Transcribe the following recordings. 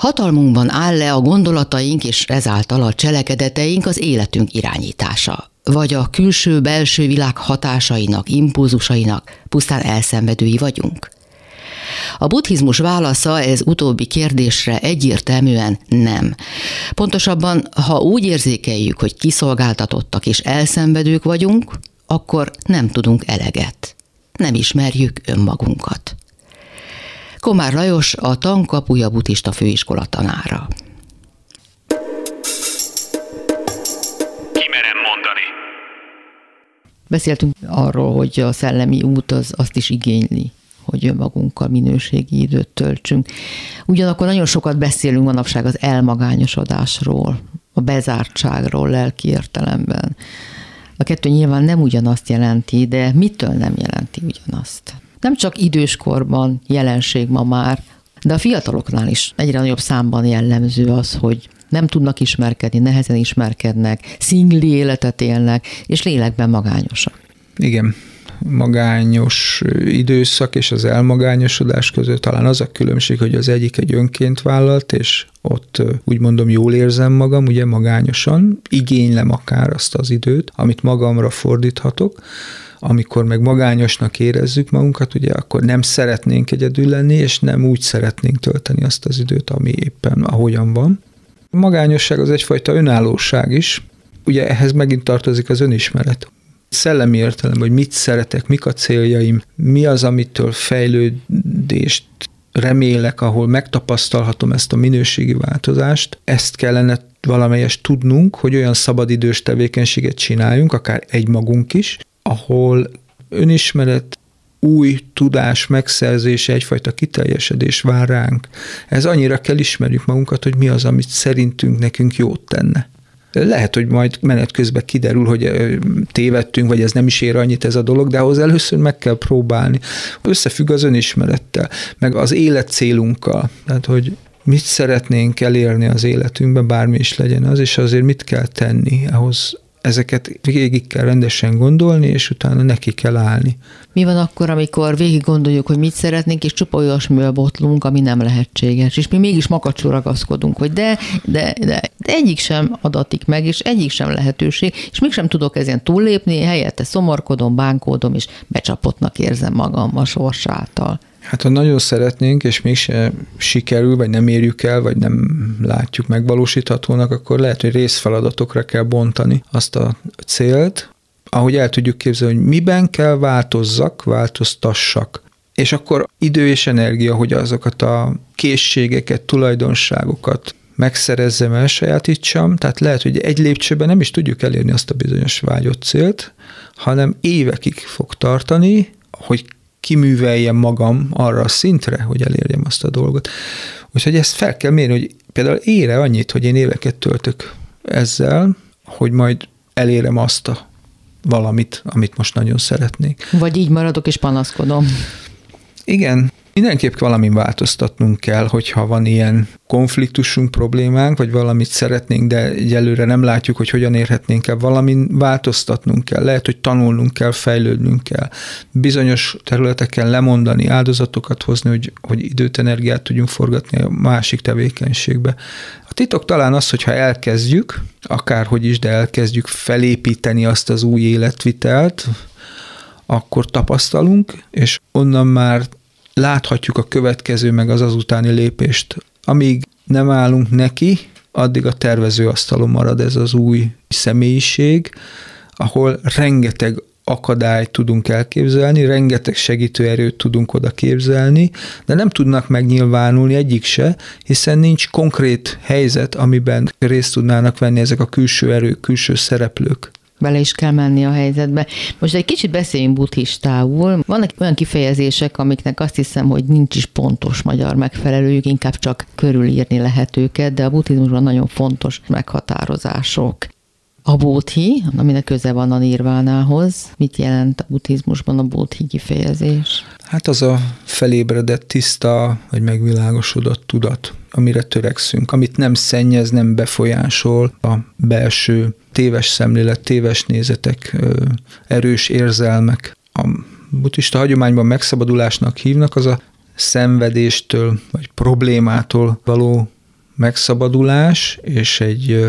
Hatalmunkban áll le a gondolataink és ezáltal a cselekedeteink az életünk irányítása, vagy a külső-belső világ hatásainak, impulzusainak pusztán elszenvedői vagyunk? A buddhizmus válasza ez utóbbi kérdésre egyértelműen nem. Pontosabban, ha úgy érzékeljük, hogy kiszolgáltatottak és elszenvedők vagyunk, akkor nem tudunk eleget. Nem ismerjük önmagunkat. Komár Lajos a Tankapuja buddhista főiskola tanára. Kimerem mondani. Beszéltünk arról, hogy a szellemi út az azt is igényli, hogy önmagunkkal minőségi időt töltsünk. Ugyanakkor nagyon sokat beszélünk manapság az elmagányosodásról, a bezártságról lelki értelemben. A kettő nyilván nem ugyanazt jelenti, de mitől nem jelenti ugyanazt? Nem csak időskorban jelenség ma már, de a fiataloknál is egyre nagyobb számban jellemző az, hogy nem tudnak ismerkedni, nehezen ismerkednek, szingli életet élnek, és lélekben magányosak. Igen, magányos időszak és az elmagányosodás között talán az a különbség, hogy az egyik egy önként vállalt, és ott úgy mondom jól érzem magam, ugye magányosan, igénylem akár azt az időt, amit magamra fordíthatok, amikor meg magányosnak érezzük magunkat, ugye akkor nem szeretnénk egyedül lenni, és nem úgy szeretnénk tölteni azt az időt, ami éppen ahogyan van. A magányosság az egyfajta önállóság is, ugye ehhez megint tartozik az önismeret szellemi értelem, hogy mit szeretek, mik a céljaim, mi az, amitől fejlődést remélek, ahol megtapasztalhatom ezt a minőségi változást, ezt kellene valamelyes tudnunk, hogy olyan szabadidős tevékenységet csináljunk, akár egymagunk is, ahol önismeret, új tudás megszerzése, egyfajta kiteljesedés vár ránk. Ez annyira kell ismerjük magunkat, hogy mi az, amit szerintünk nekünk jót tenne. Lehet, hogy majd menet közben kiderül, hogy tévedtünk, vagy ez nem is ér annyit ez a dolog, de ahhoz először meg kell próbálni. Összefügg az önismerettel, meg az életcélunkkal. Tehát, hogy mit szeretnénk elérni az életünkben, bármi is legyen az, és azért mit kell tenni ahhoz ezeket végig kell rendesen gondolni, és utána neki kell állni. Mi van akkor, amikor végig gondoljuk, hogy mit szeretnénk, és csupa olyasmivel botlunk, ami nem lehetséges, és mi mégis makacsul ragaszkodunk, hogy de, de, de, de egyik sem adatik meg, és egyik sem lehetőség, és mégsem tudok ezen túllépni, helyette szomorkodom, bánkódom, és becsapottnak érzem magam a sors által. Hát ha nagyon szeretnénk, és mégse sikerül, vagy nem érjük el, vagy nem látjuk megvalósíthatónak, akkor lehet, hogy részfeladatokra kell bontani azt a célt, ahogy el tudjuk képzelni, hogy miben kell változzak, változtassak. És akkor idő és energia, hogy azokat a készségeket, tulajdonságokat megszerezzem, elsajátítsam, tehát lehet, hogy egy lépcsőben nem is tudjuk elérni azt a bizonyos vágyott célt, hanem évekig fog tartani, hogy kiműveljem magam arra a szintre, hogy elérjem azt a dolgot. Úgyhogy ezt fel kell mérni, hogy például ére annyit, hogy én éveket töltök ezzel, hogy majd elérem azt a valamit, amit most nagyon szeretnék. Vagy így maradok és panaszkodom. Igen, Mindenképp valamin változtatnunk kell, hogyha van ilyen konfliktusunk, problémánk, vagy valamit szeretnénk, de egyelőre nem látjuk, hogy hogyan érhetnénk el, valamin változtatnunk kell. Lehet, hogy tanulnunk kell, fejlődnünk kell. Bizonyos területeken lemondani, áldozatokat hozni, hogy, hogy időt, energiát tudjunk forgatni a másik tevékenységbe. A titok talán az, hogyha elkezdjük, akárhogy is, de elkezdjük felépíteni azt az új életvitelt, akkor tapasztalunk, és onnan már láthatjuk a következő, meg az azutáni lépést. Amíg nem állunk neki, addig a tervezőasztalon marad ez az új személyiség, ahol rengeteg akadályt tudunk elképzelni, rengeteg segítőerőt tudunk oda képzelni, de nem tudnak megnyilvánulni egyik se, hiszen nincs konkrét helyzet, amiben részt tudnának venni ezek a külső erők, külső szereplők bele is kell menni a helyzetbe. Most egy kicsit beszéljünk buddhistául. Vannak olyan kifejezések, amiknek azt hiszem, hogy nincs is pontos magyar megfelelőjük, inkább csak körülírni lehet őket, de a buddhizmusban nagyon fontos meghatározások. A bóthi, aminek köze van a nirvánához, mit jelent a buddhizmusban a bóthi kifejezés? Hát az a felébredett, tiszta, vagy megvilágosodott tudat, amire törekszünk, amit nem szennyez, nem befolyásol a belső téves szemlélet, téves nézetek, erős érzelmek. A buddhista hagyományban megszabadulásnak hívnak, az a szenvedéstől vagy problémától való megszabadulás és egy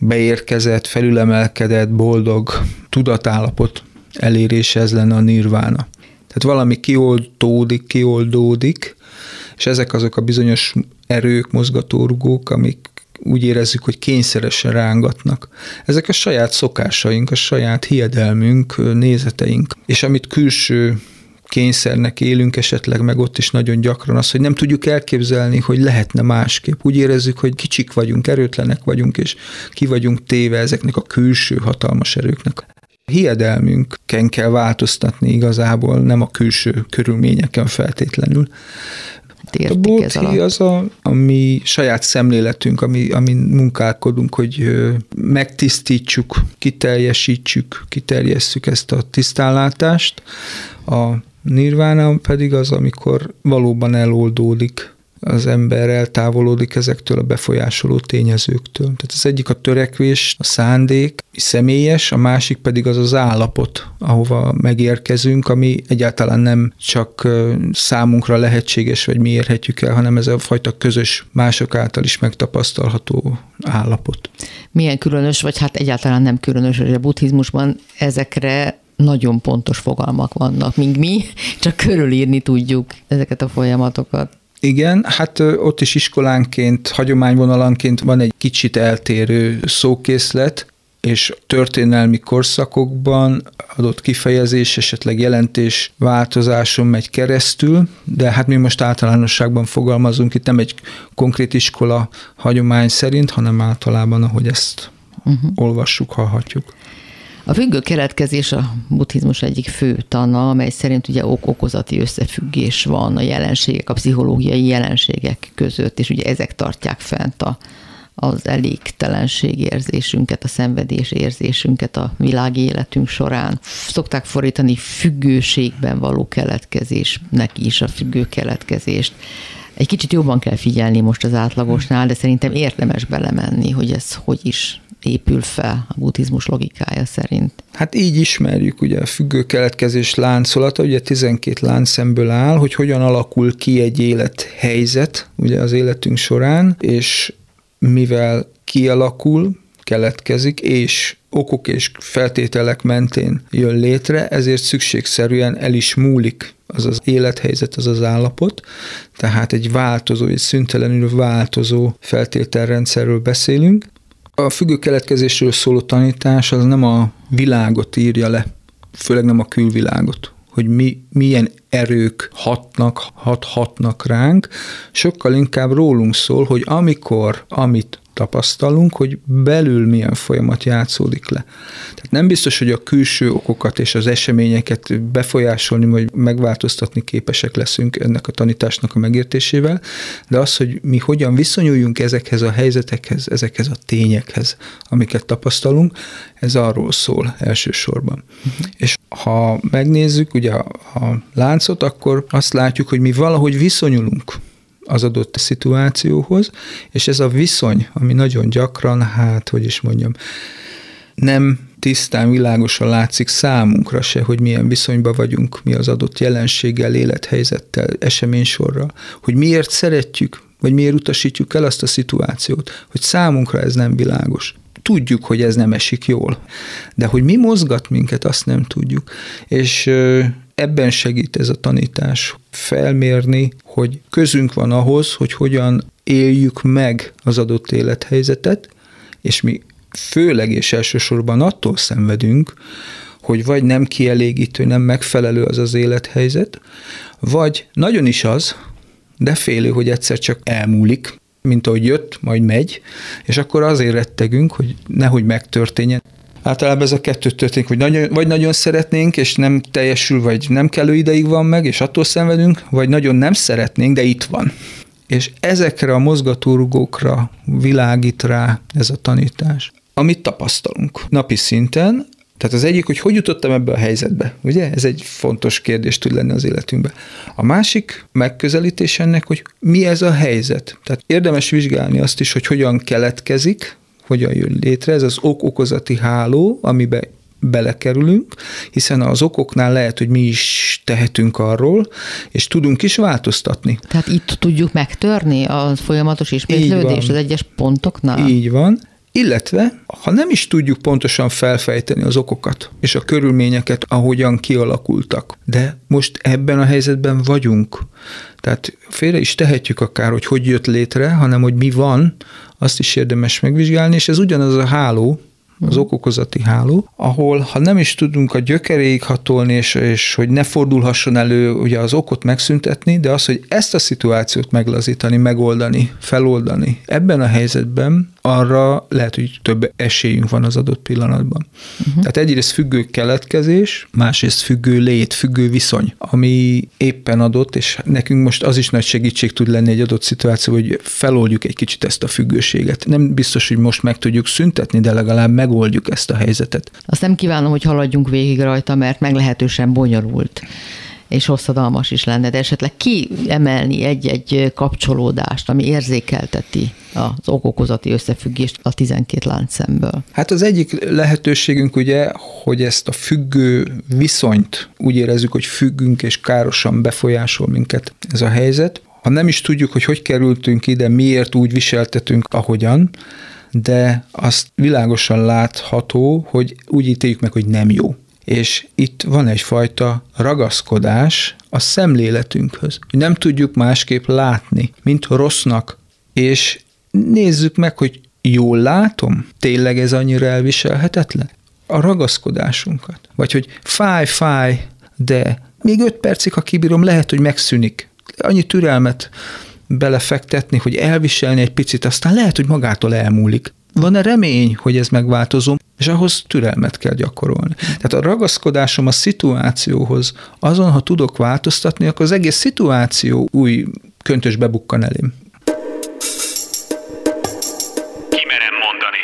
beérkezett, felülemelkedett, boldog tudatállapot elérése ez lenne a nirvána. Tehát valami kioldódik, kioldódik, és ezek azok a bizonyos erők, mozgatórugók, amik úgy érezzük, hogy kényszeresen rángatnak. Ezek a saját szokásaink, a saját hiedelmünk, nézeteink, és amit külső kényszernek élünk esetleg, meg ott is nagyon gyakran az, hogy nem tudjuk elképzelni, hogy lehetne másképp. Úgy érezzük, hogy kicsik vagyunk, erőtlenek vagyunk, és ki vagyunk téve ezeknek a külső hatalmas erőknek. Hiedelmünken kell változtatni igazából, nem a külső körülményeken feltétlenül értik a buddhi az a, ami saját szemléletünk, ami, ami munkálkodunk, hogy megtisztítsuk, kiteljesítsük, kiterjesszük ezt a tisztánlátást. A nirvána pedig az, amikor valóban eloldódik az ember eltávolodik ezektől a befolyásoló tényezőktől. Tehát az egyik a törekvés, a szándék, személyes, a másik pedig az az állapot, ahova megérkezünk, ami egyáltalán nem csak számunkra lehetséges, vagy mi érhetjük el, hanem ez a fajta közös, mások által is megtapasztalható állapot. Milyen különös, vagy hát egyáltalán nem különös, hogy a buddhizmusban ezekre nagyon pontos fogalmak vannak, míg mi csak körülírni tudjuk ezeket a folyamatokat. Igen, hát ott is iskolánként, hagyományvonalanként van egy kicsit eltérő szókészlet, és történelmi korszakokban adott kifejezés, esetleg jelentés változáson megy keresztül, de hát mi most általánosságban fogalmazunk, itt nem egy konkrét iskola hagyomány szerint, hanem általában, ahogy ezt uh-huh. olvassuk, hallhatjuk. A függő keletkezés a buddhizmus egyik fő tana, amely szerint ugye ok-okozati összefüggés van a jelenségek, a pszichológiai jelenségek között, és ugye ezek tartják fent a, az elégtelenség érzésünket, a szenvedés érzésünket a világi életünk során. Szokták fordítani függőségben való keletkezésnek is a függő keletkezést. Egy kicsit jobban kell figyelni most az átlagosnál, de szerintem érdemes belemenni, hogy ez hogy is épül fel a buddhizmus logikája szerint. Hát így ismerjük ugye a függő keletkezés láncolata, ugye 12 láncszemből áll, hogy hogyan alakul ki egy élethelyzet ugye az életünk során, és mivel kialakul, keletkezik, és okok és feltételek mentén jön létre, ezért szükségszerűen el is múlik az az élethelyzet, az az állapot, tehát egy változó, egy szüntelenül változó feltételrendszerről beszélünk, a függő keletkezésről szóló tanítás az nem a világot írja le, főleg nem a külvilágot, hogy mi, milyen erők hatnak, hathatnak ránk, sokkal inkább rólunk szól, hogy amikor, amit tapasztalunk, hogy belül milyen folyamat játszódik le. Tehát nem biztos, hogy a külső okokat és az eseményeket befolyásolni, vagy megváltoztatni képesek leszünk ennek a tanításnak a megértésével, de az, hogy mi hogyan viszonyuljunk ezekhez a helyzetekhez, ezekhez a tényekhez, amiket tapasztalunk, ez arról szól elsősorban. Uh-huh. És ha megnézzük ugye a, a láncot, akkor azt látjuk, hogy mi valahogy viszonyulunk az adott szituációhoz, és ez a viszony, ami nagyon gyakran, hát, hogy is mondjam, nem tisztán világosan látszik számunkra se, hogy milyen viszonyban vagyunk mi az adott jelenséggel, élethelyzettel, eseménysorral, hogy miért szeretjük, vagy miért utasítjuk el azt a szituációt, hogy számunkra ez nem világos. Tudjuk, hogy ez nem esik jól, de hogy mi mozgat minket, azt nem tudjuk. És ebben segít ez a tanítás felmérni, hogy közünk van ahhoz, hogy hogyan éljük meg az adott élethelyzetet, és mi főleg és elsősorban attól szenvedünk, hogy vagy nem kielégítő, nem megfelelő az az élethelyzet, vagy nagyon is az, de félő, hogy egyszer csak elmúlik, mint ahogy jött, majd megy, és akkor azért rettegünk, hogy nehogy megtörténjen. Általában ez a kettő történik, hogy nagyon, vagy nagyon szeretnénk, és nem teljesül, vagy nem kellő ideig van meg, és attól szenvedünk, vagy nagyon nem szeretnénk, de itt van. És ezekre a mozgatórugókra világít rá ez a tanítás, amit tapasztalunk napi szinten, tehát az egyik, hogy hogy jutottam ebbe a helyzetbe, ugye? Ez egy fontos kérdés tud lenni az életünkben. A másik megközelítés ennek, hogy mi ez a helyzet. Tehát érdemes vizsgálni azt is, hogy hogyan keletkezik, hogyan jön létre. Ez az ok-okozati háló, amiben belekerülünk, hiszen az okoknál lehet, hogy mi is tehetünk arról, és tudunk is változtatni. Tehát itt tudjuk megtörni a folyamatos ismétlődést az egyes pontoknál? Így van. Illetve, ha nem is tudjuk pontosan felfejteni az okokat és a körülményeket, ahogyan kialakultak, de most ebben a helyzetben vagyunk, tehát félre is tehetjük akár, hogy hogy jött létre, hanem hogy mi van, azt is érdemes megvizsgálni, és ez ugyanaz a háló, az okokozati háló, ahol ha nem is tudunk a gyökeréig hatolni, és, és hogy ne fordulhasson elő ugye az okot megszüntetni, de az, hogy ezt a szituációt meglazítani, megoldani, feloldani, ebben a helyzetben arra lehet, hogy több esélyünk van az adott pillanatban. Uh-huh. Tehát egyrészt függő keletkezés, másrészt függő lét, függő viszony, ami éppen adott, és nekünk most az is nagy segítség tud lenni egy adott szituáció, hogy feloldjuk egy kicsit ezt a függőséget. Nem biztos, hogy most meg tudjuk szüntetni, de legalább megoldjuk ezt a helyzetet. Azt nem kívánom, hogy haladjunk végig rajta, mert meglehetősen bonyolult és hosszadalmas is lenne, de esetleg kiemelni egy-egy kapcsolódást, ami érzékelteti az okokozati összefüggést a 12 láncszemből? Hát az egyik lehetőségünk ugye, hogy ezt a függő viszonyt úgy érezzük, hogy függünk és károsan befolyásol minket ez a helyzet. Ha nem is tudjuk, hogy hogy kerültünk ide, miért úgy viseltetünk, ahogyan, de azt világosan látható, hogy úgy ítéljük meg, hogy nem jó. És itt van egyfajta ragaszkodás a szemléletünkhöz. Nem tudjuk másképp látni, mint rossznak. És nézzük meg, hogy jól látom, tényleg ez annyira elviselhetetlen? A ragaszkodásunkat. Vagy hogy fáj, fáj, de még öt percig, ha kibírom, lehet, hogy megszűnik. Annyi türelmet belefektetni, hogy elviselni egy picit, aztán lehet, hogy magától elmúlik. Van-e remény, hogy ez megváltozom? És ahhoz türelmet kell gyakorolni. Tehát a ragaszkodásom a szituációhoz, azon, ha tudok változtatni, akkor az egész szituáció új köntösbe bukkan elém. Kimerem mondani.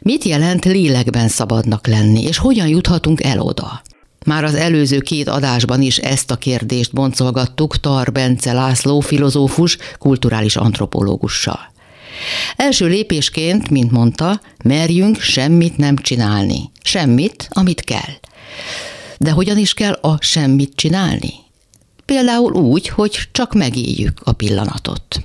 Mit jelent lélekben szabadnak lenni, és hogyan juthatunk el oda? Már az előző két adásban is ezt a kérdést boncolgattuk Tar Bence László filozófus, kulturális antropológussal. Első lépésként, mint mondta, merjünk semmit nem csinálni. Semmit, amit kell. De hogyan is kell a semmit csinálni? Például úgy, hogy csak megéljük a pillanatot.